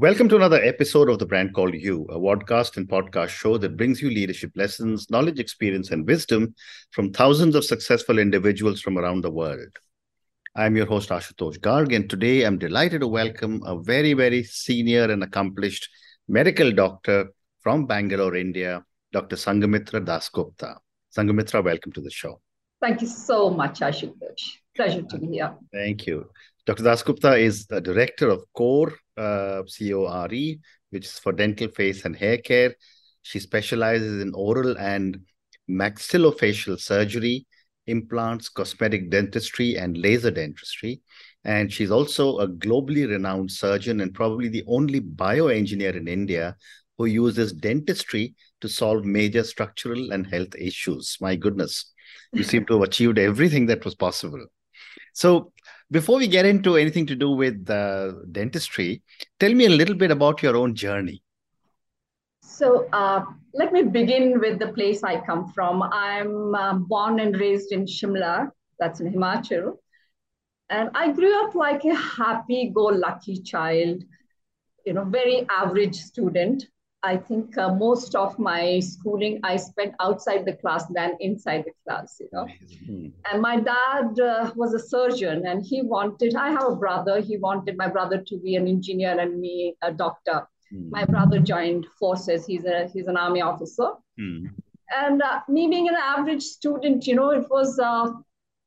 Welcome to another episode of the brand called You, a podcast and podcast show that brings you leadership lessons, knowledge, experience, and wisdom from thousands of successful individuals from around the world. I'm your host, Ashutosh Garg, and today I'm delighted to welcome a very, very senior and accomplished medical doctor from Bangalore, India, Dr. Sanghmitra Dasgupta. Sanghmitra, welcome to the show. Thank you so much, Ashutosh. Pleasure to be here. Thank you. Dr. Dasgupta is the director of CORE, uh, C-O-R-E, which is for dental, face, and hair care. She specializes in oral and maxillofacial surgery, implants, cosmetic dentistry, and laser dentistry. And she's also a globally renowned surgeon and probably the only bioengineer in India who uses dentistry to solve major structural and health issues. My goodness, you seem to have achieved everything that was possible. So, before we get into anything to do with uh, dentistry, tell me a little bit about your own journey. So, uh, let me begin with the place I come from. I'm uh, born and raised in Shimla, that's in Himachal. And I grew up like a happy go lucky child, you know, very average student. I think uh, most of my schooling I spent outside the class than inside the class, you know. Mm-hmm. And my dad uh, was a surgeon and he wanted, I have a brother, he wanted my brother to be an engineer and me a doctor. Mm-hmm. My brother joined forces, he's, a, he's an army officer. Mm-hmm. And uh, me being an average student, you know, it was uh,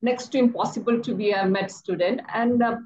next to impossible to be a med student. And uh,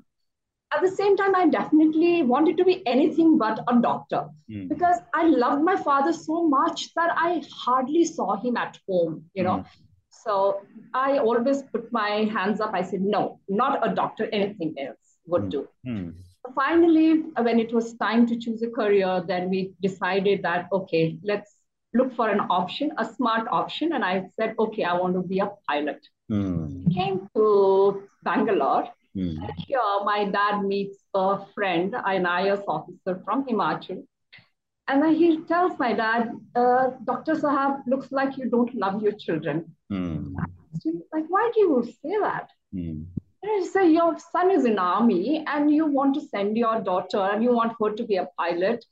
at the same time, I definitely wanted to be anything but a doctor mm. because I loved my father so much that I hardly saw him at home, you know. Mm. So I always put my hands up. I said, no, not a doctor, anything else would mm. do. Hmm. Finally, when it was time to choose a career, then we decided that, okay, let's look for an option, a smart option. And I said, okay, I want to be a pilot. Hmm. Came to Bangalore Mm. Here, my dad meets a friend, an IS officer from Himachal. And then he tells my dad, uh, Dr. Sahab, looks like you don't love your children. Mm. Like, why do you say that? Mm. And he said, your son is in army and you want to send your daughter and you want her to be a pilot.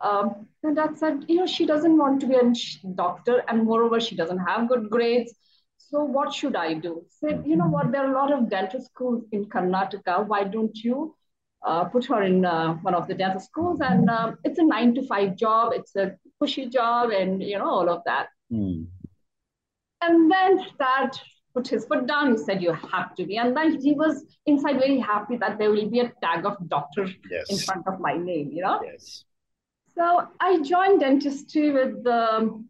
Um, and dad said, you know, she doesn't want to be a doctor and moreover, she doesn't have good grades. So what should I do? Said, you know what, there are a lot of dental schools in Karnataka. Why don't you uh, put her in uh, one of the dental schools? And uh, it's a nine to five job. It's a pushy job and, you know, all of that. Mm. And then dad put his foot down. He said, you have to be. And then he was inside very happy that there will be a tag of doctor yes. in front of my name, you know? Yes. So I joined dentistry with the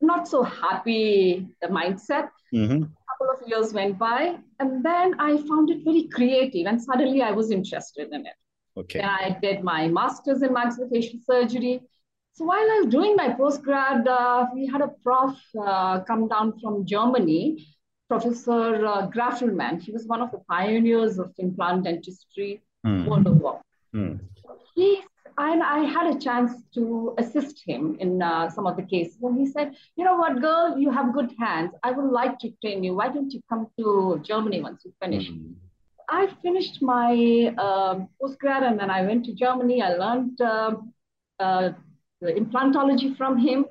not so happy the mindset. Mm-hmm. A couple of years went by, and then I found it very creative, and suddenly I was interested in it. Okay. And I did my master's in maxillofacial surgery. So while I was doing my postgrad, uh, we had a prof uh, come down from Germany, Professor uh, Graffelman. He was one of the pioneers of implant dentistry mm. world over. Mm. He and I had a chance to assist him in uh, some of the cases. And he said, You know what, girl, you have good hands. I would like to train you. Why don't you come to Germany once you finish? Mm-hmm. I finished my uh, postgrad and then I went to Germany. I learned uh, uh, the implantology from him.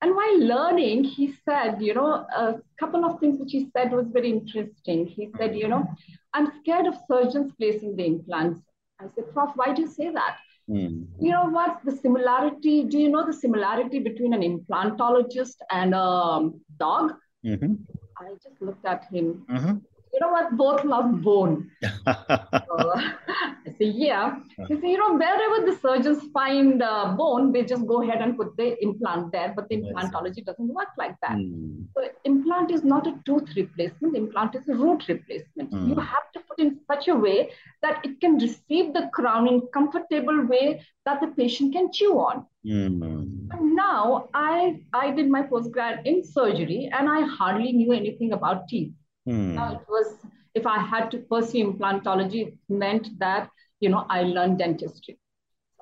And while learning, he said, you know, a couple of things which he said was very interesting. He said, you know, I'm scared of surgeons placing the implants. I said, Prof, why do you say that? Mm. You know what? The similarity, do you know the similarity between an implantologist and a dog? Mm-hmm. I just looked at him. Mm-hmm you know what, both love bone. so, I say, yeah. He said, you know, wherever the surgeons find uh, bone, they just go ahead and put the implant there, but the implantology doesn't work like that. Mm. So implant is not a tooth replacement, implant is a root replacement. Mm. You have to put in such a way that it can receive the crown in comfortable way that the patient can chew on. Mm. now I, I did my postgrad in surgery and I hardly knew anything about teeth. Hmm. it was if I had to pursue implantology, it meant that you know I learned dentistry.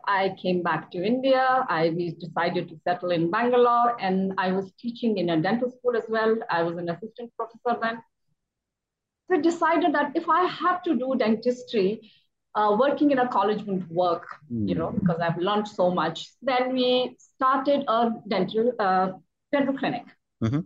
I came back to India. I decided to settle in Bangalore, and I was teaching in a dental school as well. I was an assistant professor then. So I decided that if I have to do dentistry, uh, working in a college wouldn't work, mm. you know, hmm. because I've learned so much. Then we started a dental uh, dental clinic. Mm-hmm.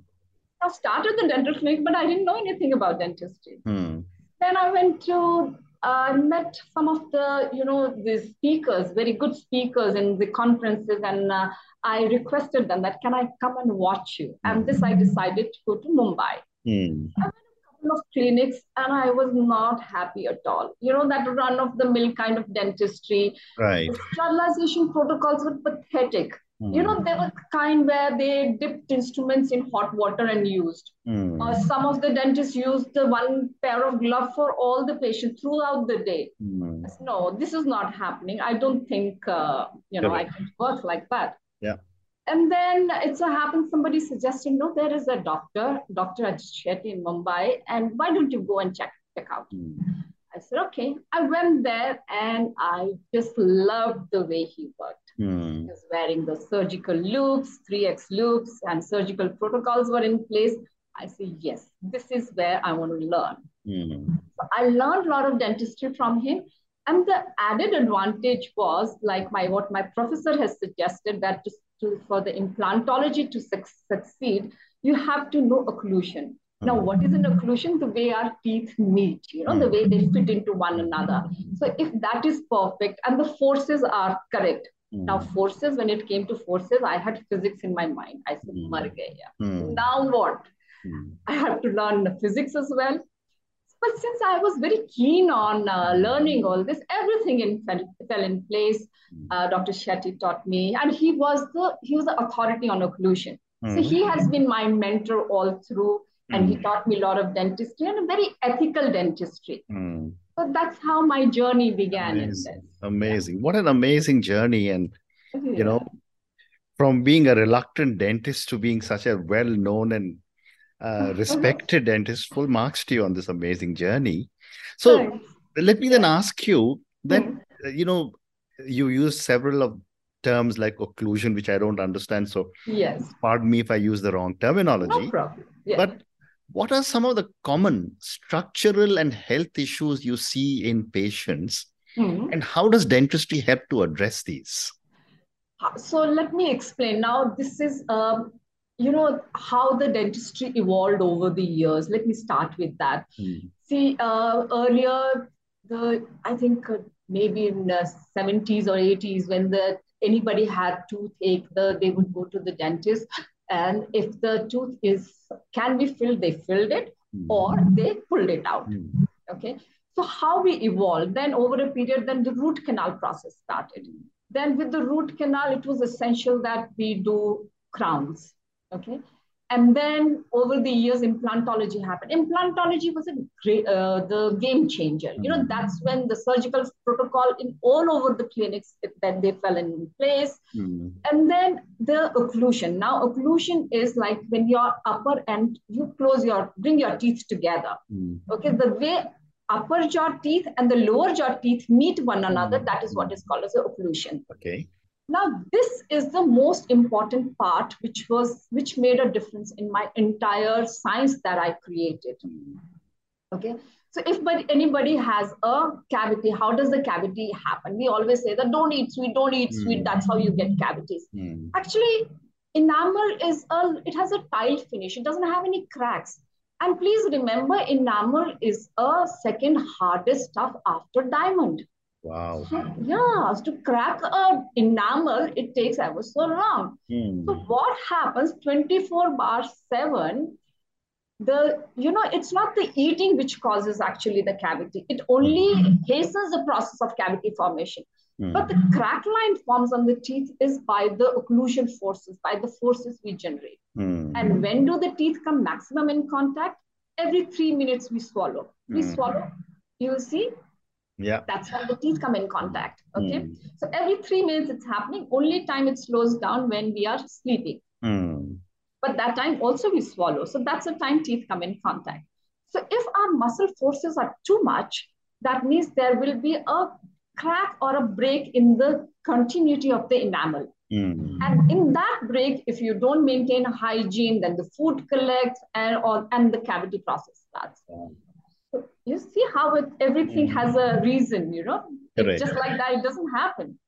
I started the dental clinic, but I didn't know anything about dentistry. Mm. Then I went to I uh, met some of the, you know, the speakers, very good speakers in the conferences, and uh, I requested them that can I come and watch you? And this I decided to go to Mumbai. Mm. I went to a couple of clinics, and I was not happy at all. You know, that run of the mill kind of dentistry. Right. The sterilization protocols were pathetic. Mm. You know, there were kind where they dipped instruments in hot water and used. Mm. Uh, some of the dentists used the one pair of glove for all the patients throughout the day. Mm. No, this is not happening. I don't think, uh, you know, I can work like that. Yeah. And then it so happened somebody suggested, no, there is a doctor, Dr. Ajit Shetty in Mumbai, and why don't you go and check, check out? Mm. I said, okay. I went there and I just loved the way he worked. Mm. He was wearing the surgical loupes, 3X loupes, and surgical protocols were in place. I said, yes, this is where I want to learn. Mm. So I learned a lot of dentistry from him. And the added advantage was like my what my professor has suggested that to, to for the implantology to su- succeed, you have to know occlusion. Now, what is an occlusion? The way our teeth meet, you know, the way they fit into one another. So if that is perfect and the forces are correct, Mm. Now, forces, when it came to forces, I had physics in my mind. I said, mm. Mar gaya. Mm. Now what? Mm. I have to learn physics as well. But since I was very keen on uh, learning all this, everything in, fell, fell in place. Hmm. Uh, Dr. Shetty taught me, and he was the he was the authority on occlusion. So hmm. he has been my mentor all through, and he hmm. taught me a lot of dentistry and a very ethical dentistry. So that's how my journey began. Amazing. amazing. Yeah. What an amazing journey. And, yeah. you know, from being a reluctant dentist to being such a well known and uh, respected dentist, full marks to you on this amazing journey. So Thanks. let me then ask you that, mm. you know, you use several of terms like occlusion, which I don't understand. So, yes, pardon me if I use the wrong terminology. No problem. Yeah. But what are some of the common structural and health issues you see in patients? Mm-hmm. And how does dentistry help to address these? So let me explain. Now, this is, um, you know, how the dentistry evolved over the years. Let me start with that. Mm. See, uh, earlier, the I think uh, maybe in the 70s or 80s, when the anybody had toothache, the, they would go to the dentist and if the tooth is can be filled they filled it mm. or they pulled it out. Mm. okay. So how we evolved then over a period then the root canal process started. Then with the root canal it was essential that we do crowns. Okay and then over the years implantology happened. Implantology was a great uh, the game changer. You know that's when the surgical protocol in all over the clinics that they fell in place. Mm. and then the occlusion. Now occlusion is like when your upper end you close your bring your teeth together. Mm. okay the way upper jaw teeth and the lower jaw teeth meet one another mm. that is what is called as occlusion. Okay now, this is the most important part, which was which made a difference in my entire science that I created. Okay. So if anybody has a cavity, how does the cavity happen? We always say that don't eat sweet, don't eat sweet. Mm. That's how you get cavities. Mm. Actually, enamel is a it has a tiled finish. It doesn't have any cracks. And please remember, enamel is a second hardest stuff after diamond. Wow. So, yeah, to crack a enamel, it takes ever so long. Hmm. So what happens 24 bar 7, the, you know, it's not the eating which causes actually the cavity. It only hastens the process of cavity formation. Hmm. But the crack line forms on the teeth is by the occlusion forces, by the forces we generate. Hmm. And when do the teeth come maximum in contact? Every three minutes we swallow. We hmm. swallow. You will see, yeah. That's when the teeth come in contact. Okay. Mm. So every three minutes it's happening. Only time it slows down when we are sleeping. Mm. But that time also we swallow. So that's the time teeth come in contact. So if our muscle forces are too much, that means there will be a crack or a break in the continuity of the enamel. Mm. And in that break, if you don't maintain hygiene, then the food collects and or and the cavity process starts. So you see how it, everything has a reason, you know? Correct. Just like that, it doesn't happen.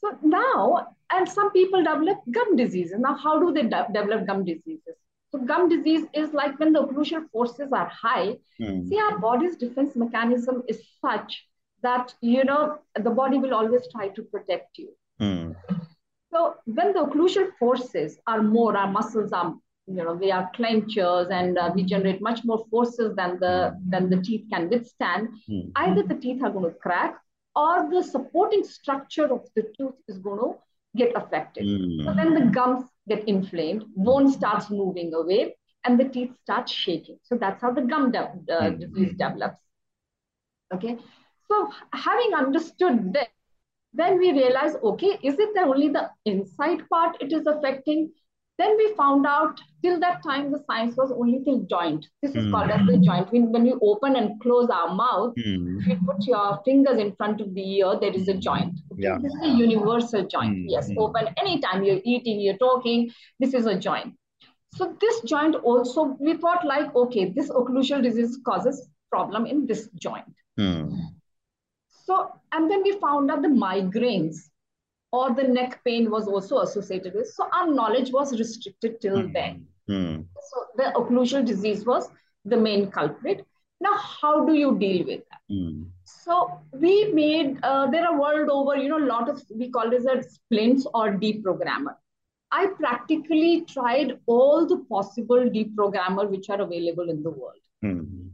So now, and some people develop gum diseases. Now, how do they de- develop gum diseases? So gum disease is like when the occlusal forces are high. Mm. See, our body's defense mechanism is such that, you know, the body will always try to protect you. Mm. So when the occlusal forces are more, our muscles are, you know, we are clenchers and uh, we generate much more forces than the than the teeth can withstand. Mm. Either the teeth are going to crack or the supporting structure of the tooth is going to get affected. So Mm. then the gums get inflamed, bone starts moving away, and the teeth start shaking. So that's how the gum de- uh, Mm. disease develops. Okay. So having understood this, then we realize, okay, is it the only the inside part it is affecting? Then we found out till that time the science was only till joint. This is Mm. called as the joint. When, when you open and close our mouth, Mm. if you put your fingers in front of the ear, there is a joint. Okay? Yeah. This is a universal joint. Mm, Yes, mm. open anytime you're eating, you're talking. This is a joint. So this joint also, we thought like, okay, this occlusal disease causes problem in this joint. Mm. So, and then we found out the migraines or the neck pain was also associated with. So our knowledge was restricted till then. Mm. So the occlusal disease was the main culprit. Now, how do you deal with that? Mm. So we made, uh, there are world over, you know, a lot of, we call this as splints or deprogrammer. I practically tried all the possible deprogrammer which are available in the world. Mm.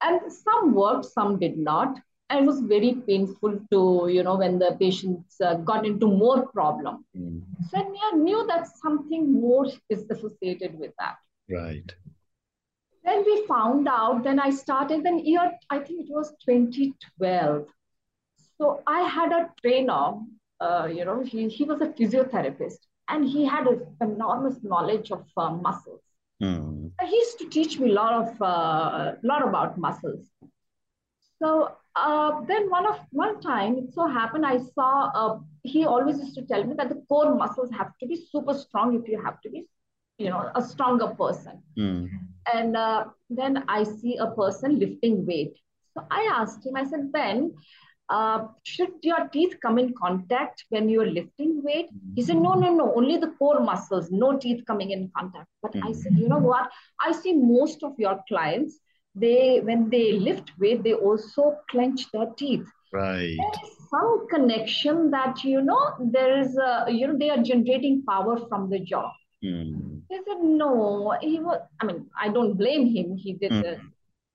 And some worked, some did not. And it was very painful to, you know, when the patients uh, got into more problem. Mm. So I knew- that something more is associated with that. Right. Then we found out, then I started, then year, I think it was 2012. So I had a trainer, uh, you know, he, he was a physiotherapist and he had an enormous knowledge of uh, muscles. Mm. He used to teach me a lot of, uh, lot about muscles. So uh, then one of one time it so happened I saw uh, he always used to tell me that the core muscles have to be super strong if you have to be, you know, a stronger person. Mm. And uh, then I see a person lifting weight. So I asked him, I said, Ben, uh, should your teeth come in contact when you're lifting weight? He said, no, no, no, only the core muscles, no teeth coming in contact. But I said, you know what? I see most of your clients, they when they lift weight, they also clench their teeth. Right. There is some connection that, you know, there is a, you know, they are generating power from the jaw. Mm. He said, no, he was, I mean, I don't blame him. He did Mm. this.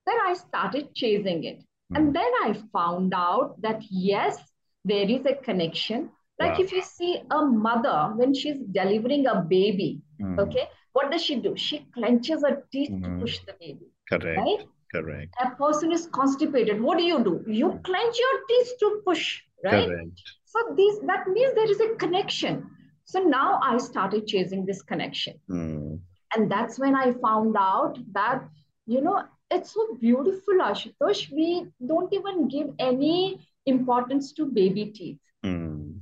Then I started chasing it. Mm. And then I found out that yes, there is a connection. Like Wow. if you see a mother when she's delivering a baby, Mm. okay, what does she do? She clenches her teeth to Mm. push the baby, Correct. right? Correct. A person is constipated. What do you do? You clench your teeth to push, right? Correct. So these that means there is a connection. So now I started chasing this connection. Mm. And that's when I found out that, you know, it's so beautiful, Ashutosh. We don't even give any importance to baby teeth. Mm.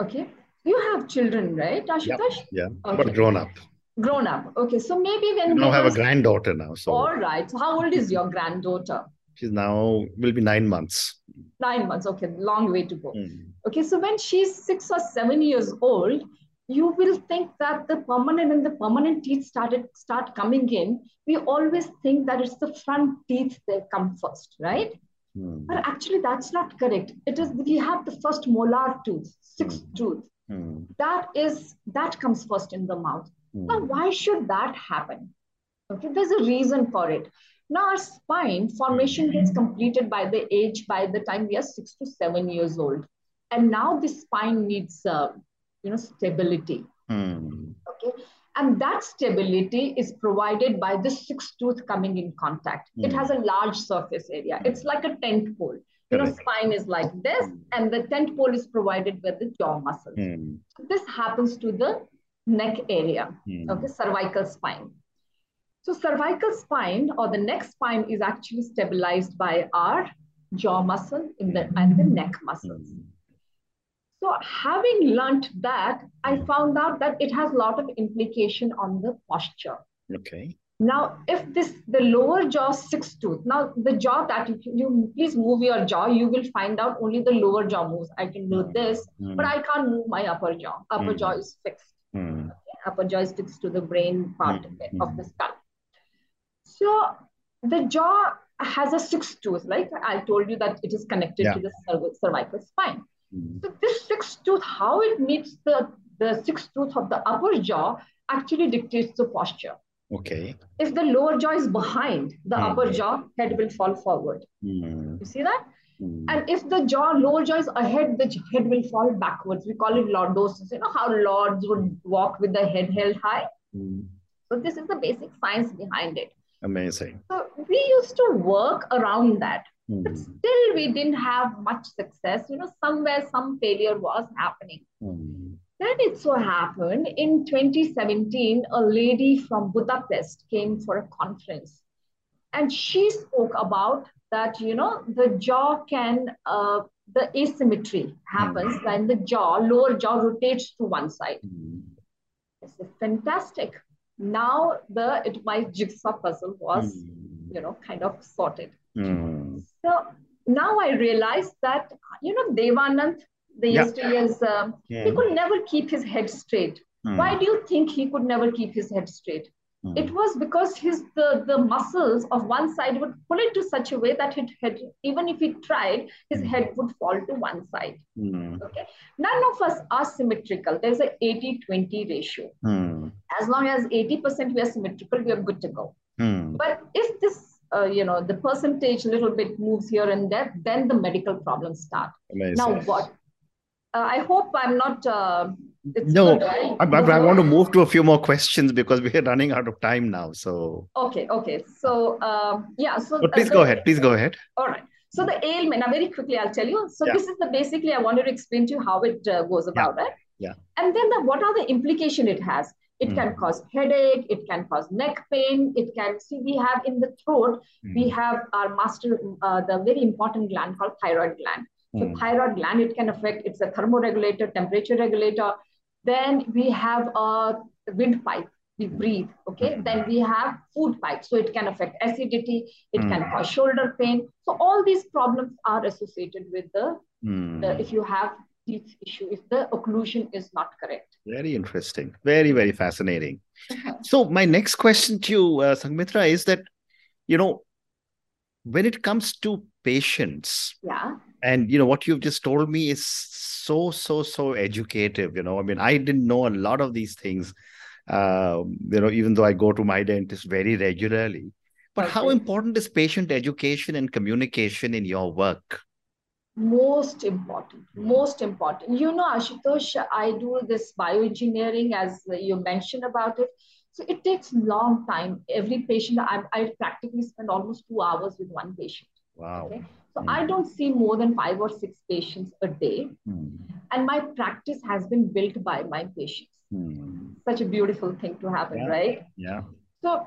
Okay. You have children, right, Ashutosh? Yeah. Okay. But grown up. Grown up. Okay. So maybe when You we now have a granddaughter now. So All right. So how old is your granddaughter? she's now will be nine months. Nine months. Okay. Long way to go. Mm. Okay, so when she's six or seven years old, you will think that the permanent and the permanent teeth started start coming in. We always think that it's the front teeth that come first, right? Mm. But actually, that's not correct. It is we have the first molar tooth, sixth tooth. Mm. That is that comes first in the mouth. Now, Mm. why should that happen? Okay, there's a reason for it. Now, our spine formation gets completed by the age, by the time we are six to seven years old. And now the spine needs, uh, you know, stability. Mm. Okay. And that stability is provided by the sixth tooth coming in contact. It Mm. has a large surface area. It's like a tent pole. You know, spine is like this, and the tent pole is provided by the jaw muscles. Mm. This happens to the neck area Mm. okay cervical spine so cervical spine or the neck spine is actually stabilized by our jaw muscle in the and the neck muscles Mm. so having learnt that i found out that it has a lot of implication on the posture Okay. Now, if this the lower jaw six tooth, now the jaw that you, you please move your jaw, you will find out only the lower jaw moves. I can do this, mm. but I can't move my upper jaw. Upper mm. jaw is fixed. Mm. Upper fixed to the brain part of the skull. So the jaw has a six tooth, like I told you that it is connected yeah. to the cervical spine. So this six tooth, how it meets the, the six tooth of the upper jaw actually dictates the posture. Okay. If the lower jaw is behind the mm. upper jaw, head will fall forward. Mm. You see that? Mm. And if the jaw, lower jaw is ahead, the head will fall backwards. We call it lordosis. You know how lords would walk with the head held high? So this is the basic science behind it. Amazing. So we used to work around that. But hmm. still, we didn't have much success. You know, somewhere some failure was happening. Mm. Then it so happened in 2017, a lady from Budapest came for a conference. And she spoke about that, you know, the jaw can, uh, the asymmetry happens mm. when the jaw, lower jaw rotates to one side. Mm. It's fantastic. Now the it my jigsaw puzzle was, mm. you know, kind of sorted. So now I realize that, you know, Dev Anand, the yeah. use, um, yeah. he could never keep his head straight. Why do you think he could never keep his head straight? Mm. It was because his the, the muscles of one side would pull it to such a way that his head, even if he tried, his mm. head would fall to one side. Mm. Okay. None of us are symmetrical. There's a 80-20 ratio. As long as 80% we are symmetrical, we are good to go. But if this uh, you know the percentage little bit moves here and there then the medical problems start Amazing. now what uh, i hope i'm not uh, no? I, I, want to move to a few more questions because we're running out of time now so okay okay so um, yeah so but please go ahead please go ahead all right so the ailment now very quickly i'll tell you so yeah. this is the basically i wanted to explain to you how it uh, goes about yeah. it yeah and then the, what are the implication it has it mm. can hmm. cause headache, it can cause neck pain, it can see we have in the throat, mm. we hmm. have our master, uh, the very important gland called thyroid gland. So mm. thyroid gland, it can affect, it's a thermoregulator, temperature regulator. Then we have a windpipe, we breathe, okay? Then we have food pipe, so it can affect acidity, it can hmm. cause shoulder pain. So all these problems are associated with the, the if you have teeth issue, if the occlusion is not correct. Very interesting. Very, very fascinating. Uh-huh. So, my next question to you, uh, Sanghmitra, is that, you know, when it comes to patients, yeah, and you know what you've just told me is so, so, so educative. You know, I mean, I didn't know a lot of these things. Um, you know, even though I go to my dentist very regularly, but okay. how important is patient education and communication in your work? most important most important you know ashutosh i do this bioengineering as you mentioned about it so it takes long time every patient i, I practically spend almost two hours with one patient wow okay? So mm. i don't see more than five or six patients a day mm. and my practice has been built by my patients mm. such a beautiful thing to happen yeah. right yeah so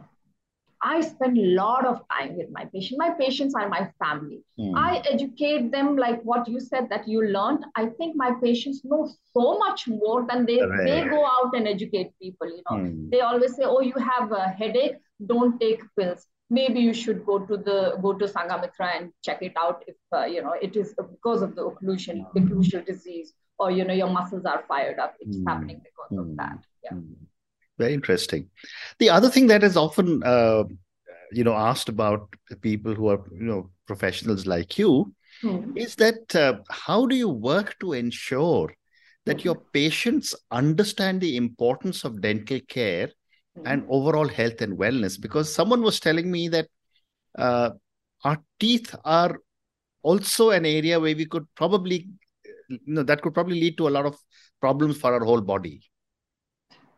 I spend a lot of time with my patient. My patients are my family. Mm. I educate them like what you said that you learned. I think my patients know so much more than they, right. they go out and educate people. You know, mm. they always say, "Oh, you have a headache, don't take pills." Maybe you should go to the go to Sanghmitra and check it out if uh, you know it is because of the occlusion, the hmm. occlusal disease, or you know your muscles are fired up. It's mm. happening because of hmm. that. Yeah. Very interesting. The other thing that is often, uh, you know, asked about people who are, you know, professionals like you, mm. is that uh, how do you work to ensure that your patients understand the importance of dental care mm. And overall health and wellness? Because someone was telling me that uh, our teeth are also an area where we could probably, you know, that could probably lead to a lot of problems for our whole body.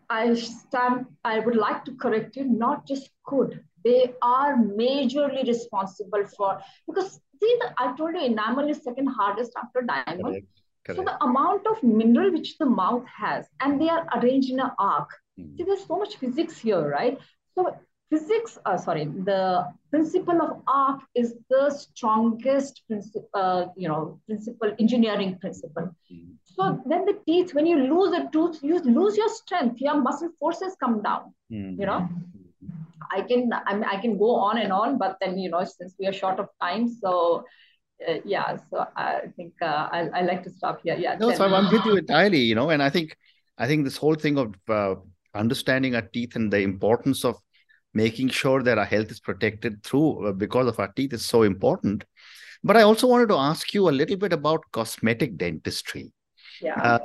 I stand, I would like to correct you, not just could. They are majorly responsible for, because see, the, I told you enamel is second hardest after diamond. Correct. Correct. So the amount of mineral which the mouth has, and they are arranged in an arc. Mm. See, there's so much physics here, right? So physics, uh, sorry, the principle of arc is the strongest principle, uh, you know, principle, engineering principle. Mm. So then the teeth, when you lose a tooth, you lose your strength, your muscle forces come down, mm. you know. I can I, mean, I can go on and on, but then you know since we are short of time, so uh, yeah, so I think uh, I I like to stop here. Yeah. No, so I'm with you entirely. You know, and I think I think this whole thing of uh, understanding our teeth and the importance of making sure that our health is protected through uh, because of our teeth is so important. But I also wanted to ask you a little bit about cosmetic dentistry. Yeah. Uh,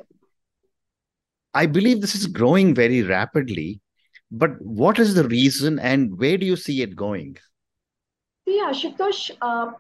I believe this is growing very rapidly, but what is the reason and where do you see it going? Yeah, Ashutosh, uh,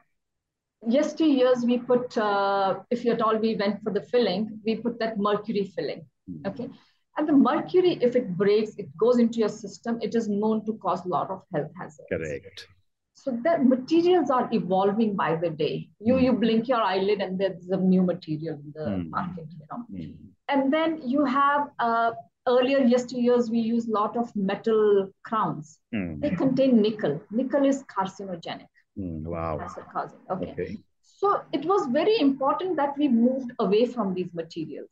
years we put, uh, if you're at all we went for the filling, we put that mercury filling. Mm. Okay. And the mercury, if it breaks, it goes into your system. It is known to cause a lot of health hazards. Correct. So the materials are evolving by the day. You mm. you blink your eyelid and there's a new material in the mm. market. You know. Mm. And then you have uh, earlier yesteryears we used a lot of metal crowns. Mm. They contain nickel. Nickel is carcinogenic. Mm, wow. Cancer causing. Okay. okay. So it was very important that we moved away from these materials.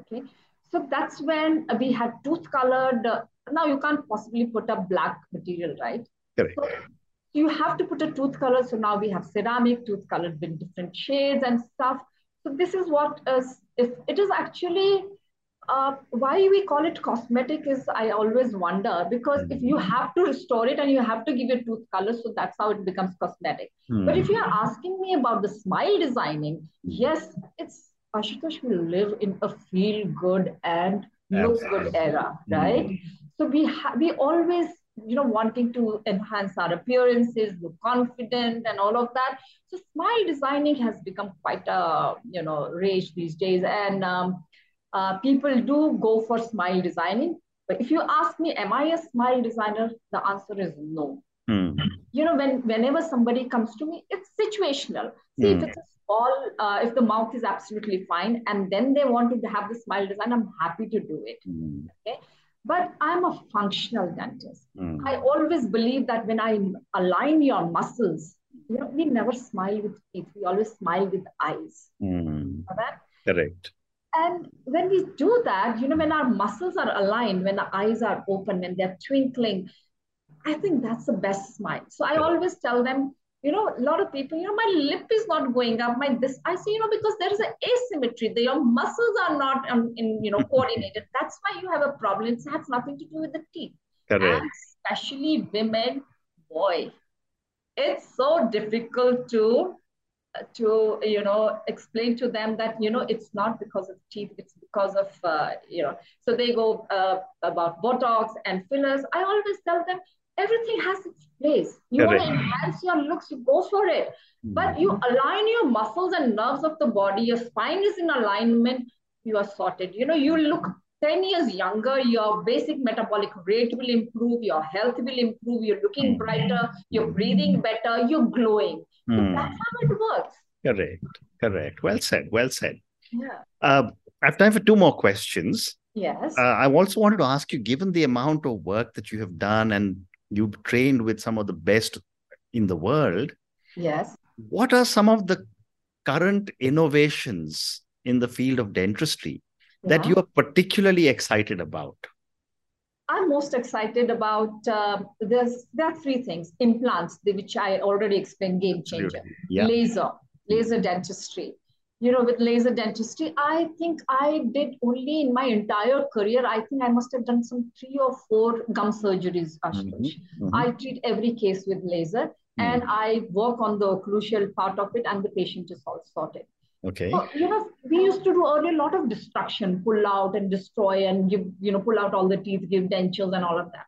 Okay. So that's when we had tooth colored. Now you can't possibly put a black material, right? Correct. So you have to put a tooth color. So now we have ceramic tooth colored with different shades and stuff. So this is what is, if it is actually uh, why we call it cosmetic is I always wonder because mm. if you mm-hmm. have to restore it and you have to give it tooth color, so that's how it becomes cosmetic. Mm. But if you're asking me about the smile designing, yes, it's Ashutosh will live in a feel good and look good era, right? Mm. So we ha- we always you know wanting to enhance our appearances, look confident, and all of that. So smile designing has become quite a you know rage these days, and um, uh, people do go for smile designing. But if you ask me, am I a smile designer? The answer is no. Mm. You know, when whenever somebody comes to me, it's situational. See, mm. if hmm. it's a small, uh, if the mouth is absolutely fine, and then they want to have the smile design, I'm happy to do it. Mm. Okay. But I'm a functional dentist. Hmm. I always believe that when I align your muscles, you know, we never smile with teeth. We always smile with eyes. Mm. Correct. And when we do that, you know, when our muscles are aligned, when the eyes are open, when they're twinkling, I think that's the best smile. So I always tell them, you know, a lot of people, you know, my lip is not going up. My this, I say, you know, because there is an asymmetry. The, your muscles are not um, in, you know, coordinated. That's why you have a problem. It has nothing to do with the teeth. Correct. And especially women, boy, it's so difficult to to you know explain to them that you know it's not because of teeth it's because of uh, you know so they go uh, about botox and fillers i always tell them everything has its place you want to enhance your looks you go for it but you mm-hmm. align your muscles and nerves of the body your spine is in alignment you are sorted you know you look 10 years younger your basic metabolic rate will improve your health will improve you're looking mm-hmm. brighter you're breathing better you're glowing Hmm. That's how it works. Correct. Correct. Well said. Well said. Yeah. Uh, I have time for two more questions. Yes. Uh, I also wanted to ask you, given the amount of work that you have done and you've trained with some of the best in the world. Yes. What are some of the current innovations in the field of dentistry yeah. that you are particularly excited about? I'm most excited about uh, there's there are three things implants, which I already explained, game changer, yeah. laser, laser dentistry. You know, with laser dentistry, I think I did only in my entire career. I think I must have done some three or four gum surgeries. Ashutosh. Mm-hmm. Mm-hmm. I treat every case with laser, mm-hmm. and I work on the crucial part of it, and the patient is all sorted. Okay. So, you know, we used to do earlier a lot of destruction, pull out and destroy and give, you know, pull out all the teeth, give dentures and all of that.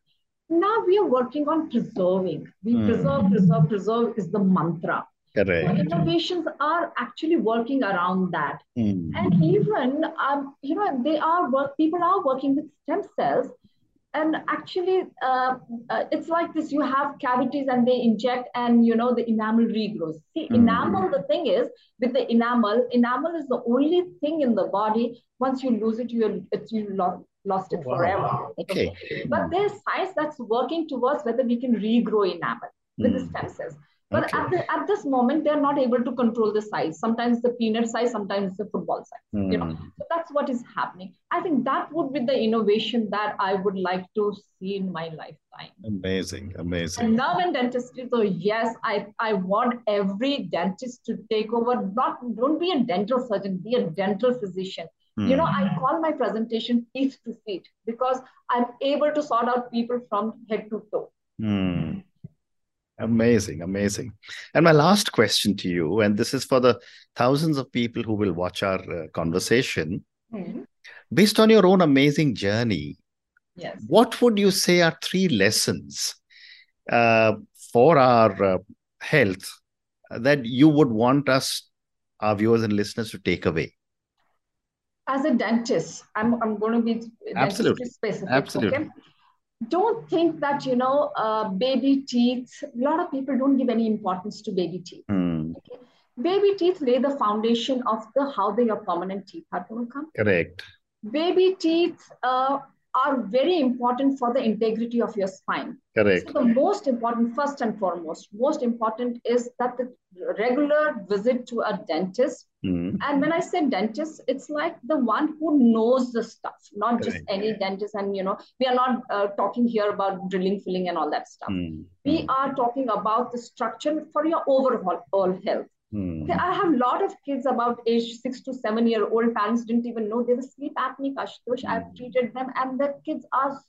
Now we are working on preserving. We mm. preserve, preserve, preserve is the mantra. Correct. Innovations are actually working around that. Mm. And even, um, you know, they are work, people are working with stem cells and actually uh, uh, it's like this you have cavities and they inject and you know the enamel regrows see mm. enamel the thing is with the enamel enamel is the only thing in the body once you lose it you it's you lost, lost it wow. forever okay but there's science that's working towards whether we can regrow enamel with mm. the stem cells But okay. at, the, at this moment, they're not able to control the size. Sometimes the peanut size, sometimes the football size. Mm. You know, hmm. so that's what is happening. I think that would be the innovation that I would like to see in my lifetime. Amazing, amazing. And now in dentistry, so yes, I, I want every dentist to take over. Not don't be a dental surgeon, be a dental physician. Mm. You know, I hmm. call my presentation teeth to feet because I'm able to sort out people from head to toe. Mm. Amazing, amazing. And my last question to you, and this is for the thousands of people who will watch our uh, conversation. Mm-hmm. Based on your own amazing journey, yes. what would you say are three lessons uh, for our uh, health that you would want us, our viewers and listeners, to take away? As a dentist, I'm, I'm going to be absolutely specific. Absolutely. Okay? Don't think that you know uh, baby teeth a lot of people don't give any importance to baby teeth mm. okay? baby teeth lay the foundation of the how the your permanent teeth are going to come correct baby teeth uh, are very important for the integrity of your spine. Correct. So the most important, first and foremost, most important is that the regular visit to a dentist. Mm. And when I say dentist, it's like the one who knows the stuff, not Correct. just any dentist. And you know, we are not uh, talking here about drilling, filling, and all that stuff. Mm. We are talking about the structure for your overall health. Hmm. I have a lot of kids about age six to seven year old. Parents didn't even know they were sleep apneic. Ashutosh, I've hmm. treated them, and the kids are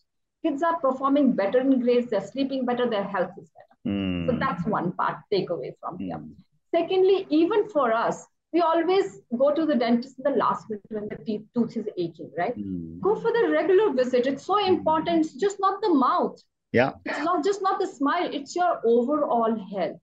kids are performing better in grades. They're sleeping better. Their health is better. Mm. So that's one part takeaway from here. Hmm. Secondly, even for us, we always go to the dentist in the last minute when the teeth tooth is aching, right? Go for the regular visit. It's so important. It's just not the mouth. Yeah. It's not just not the smile. It's your overall health.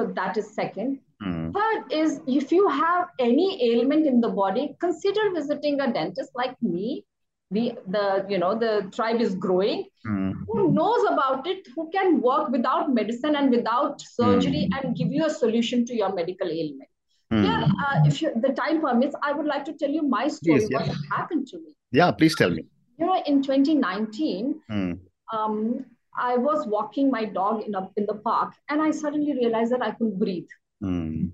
So that is second. Mm. Third is if you have any ailment in the body, consider visiting a dentist like me. We the you know the tribe is growing. Mm. Who knows about it? Who can work without medicine and without surgery mm. and give you a solution to your medical ailment? Mm. Yeah, uh, if you, the time permits, I would like to tell you my story. What yeah. happened to me? Yeah, please tell me. You know, in 2019, mm. um, I was walking my dog in, a, in the park and I suddenly realized that I couldn't breathe. Mm.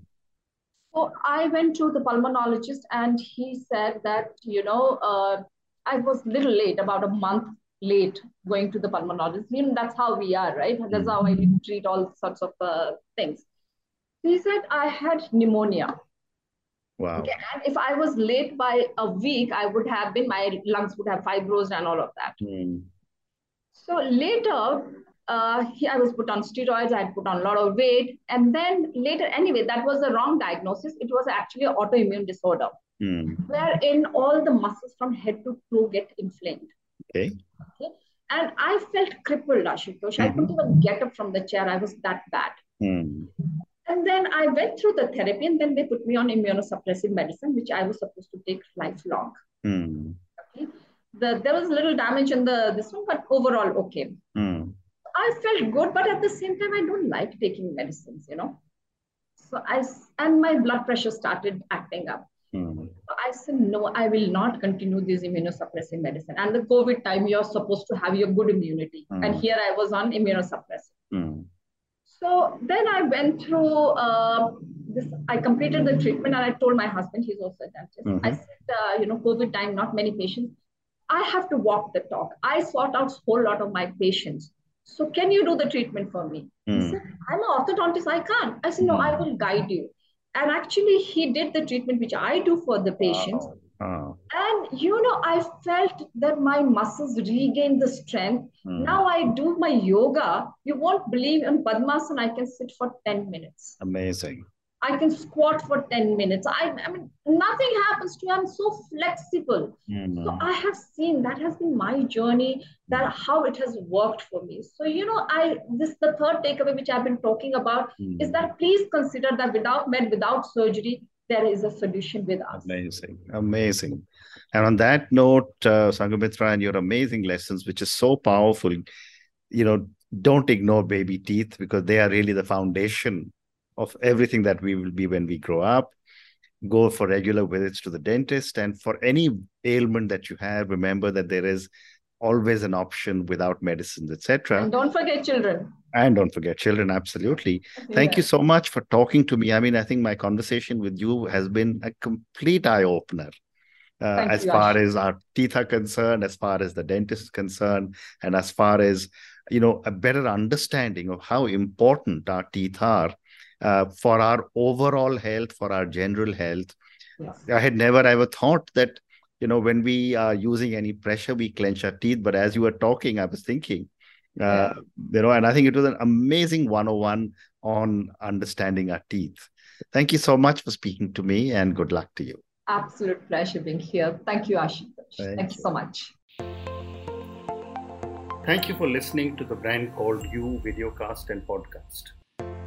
So I went to the pulmonologist and he said that, you know, uh, I was a little late, about a month late going to the pulmonologist. You know, that's how we are, right? That's how I treat all sorts of uh, things. He said I had pneumonia. Wow. Okay, and if I was late by a week, I would have been, my lungs would have fibrosed and all of that. Mm. So later, uh, he, I was put on steroids. I had put on a lot of weight, and then later, anyway, that was the wrong diagnosis. It was actually an autoimmune disorder, mm. wherein all the muscles from head to toe get inflamed. Okay. okay? And I felt crippled, Ashutosh. Mm-hmm. I couldn't even get up from the chair. I was that bad. Mm. And then I went through the therapy, and then they put me on immunosuppressive medicine, which I was supposed to take lifelong. Mm. The there was a little damage in the this one, but overall okay. Mm. I felt good, but at the same time, I don't like taking medicines, you know. So I and my blood pressure started acting up. Mm. So I said, no, I will not continue this immunosuppressive medicine. And the COVID time, you're supposed to have your good immunity, mm. and here I was on immunosuppressive. Mm. So then I went through uh, this. I completed the treatment, and I told my husband, he's also a dentist. Mm-hmm. I said, uh, you know, COVID time, not many patients I have to walk the talk. I sort out a whole lot of my patients. So can you do the treatment for me? Mm. He said, I'm an orthodontist. I can't. I said, no, I will guide you. And actually, he did the treatment which I do for the patients. Wow. And you know, I felt that my muscles regained the strength. Mm. Now I do my yoga. You won't believe in Padmasana, I can sit for 10 minutes. Amazing. I can squat for 10 minutes. I, I mean, nothing happens to me. I'm so flexible. Mm-hmm. So I have seen that has been my journey, that how it has worked for me. So, you know, I this the third takeaway which I've been talking about mm-hmm. is that please consider that without med, without surgery, there is a solution with us. Amazing. Amazing. And on that note, uh, Sanghmitra, and your amazing lessons, which is so powerful, you know, don't ignore baby teeth because they are really the foundation of everything that we will be when we grow up. Go for regular visits to the dentist. And for any ailment that you have, remember that there is always an option without medicines, etc. And don't forget children. And don't forget children, absolutely. Thank you so much for talking to me. I mean, I think my conversation with you has been a complete eye opener. Uh, as you, far Ash. as our teeth are concerned, as far as the dentist is concerned, and as far as you know, a better understanding of how important our teeth are uh, for our overall health, for our general health. Yes. I had never ever thought that you know when we are using any pressure, we clench our teeth. But as you were talking, I was thinking, uh, yeah. you know, and I think it was an amazing 101 on understanding our teeth. Thank you so much for speaking to me, and good luck to you absolute pleasure being here. Thank you, Ashish. Thank, Thank you. you so much. Thank you for listening to the brand called You Videocast and Podcast, a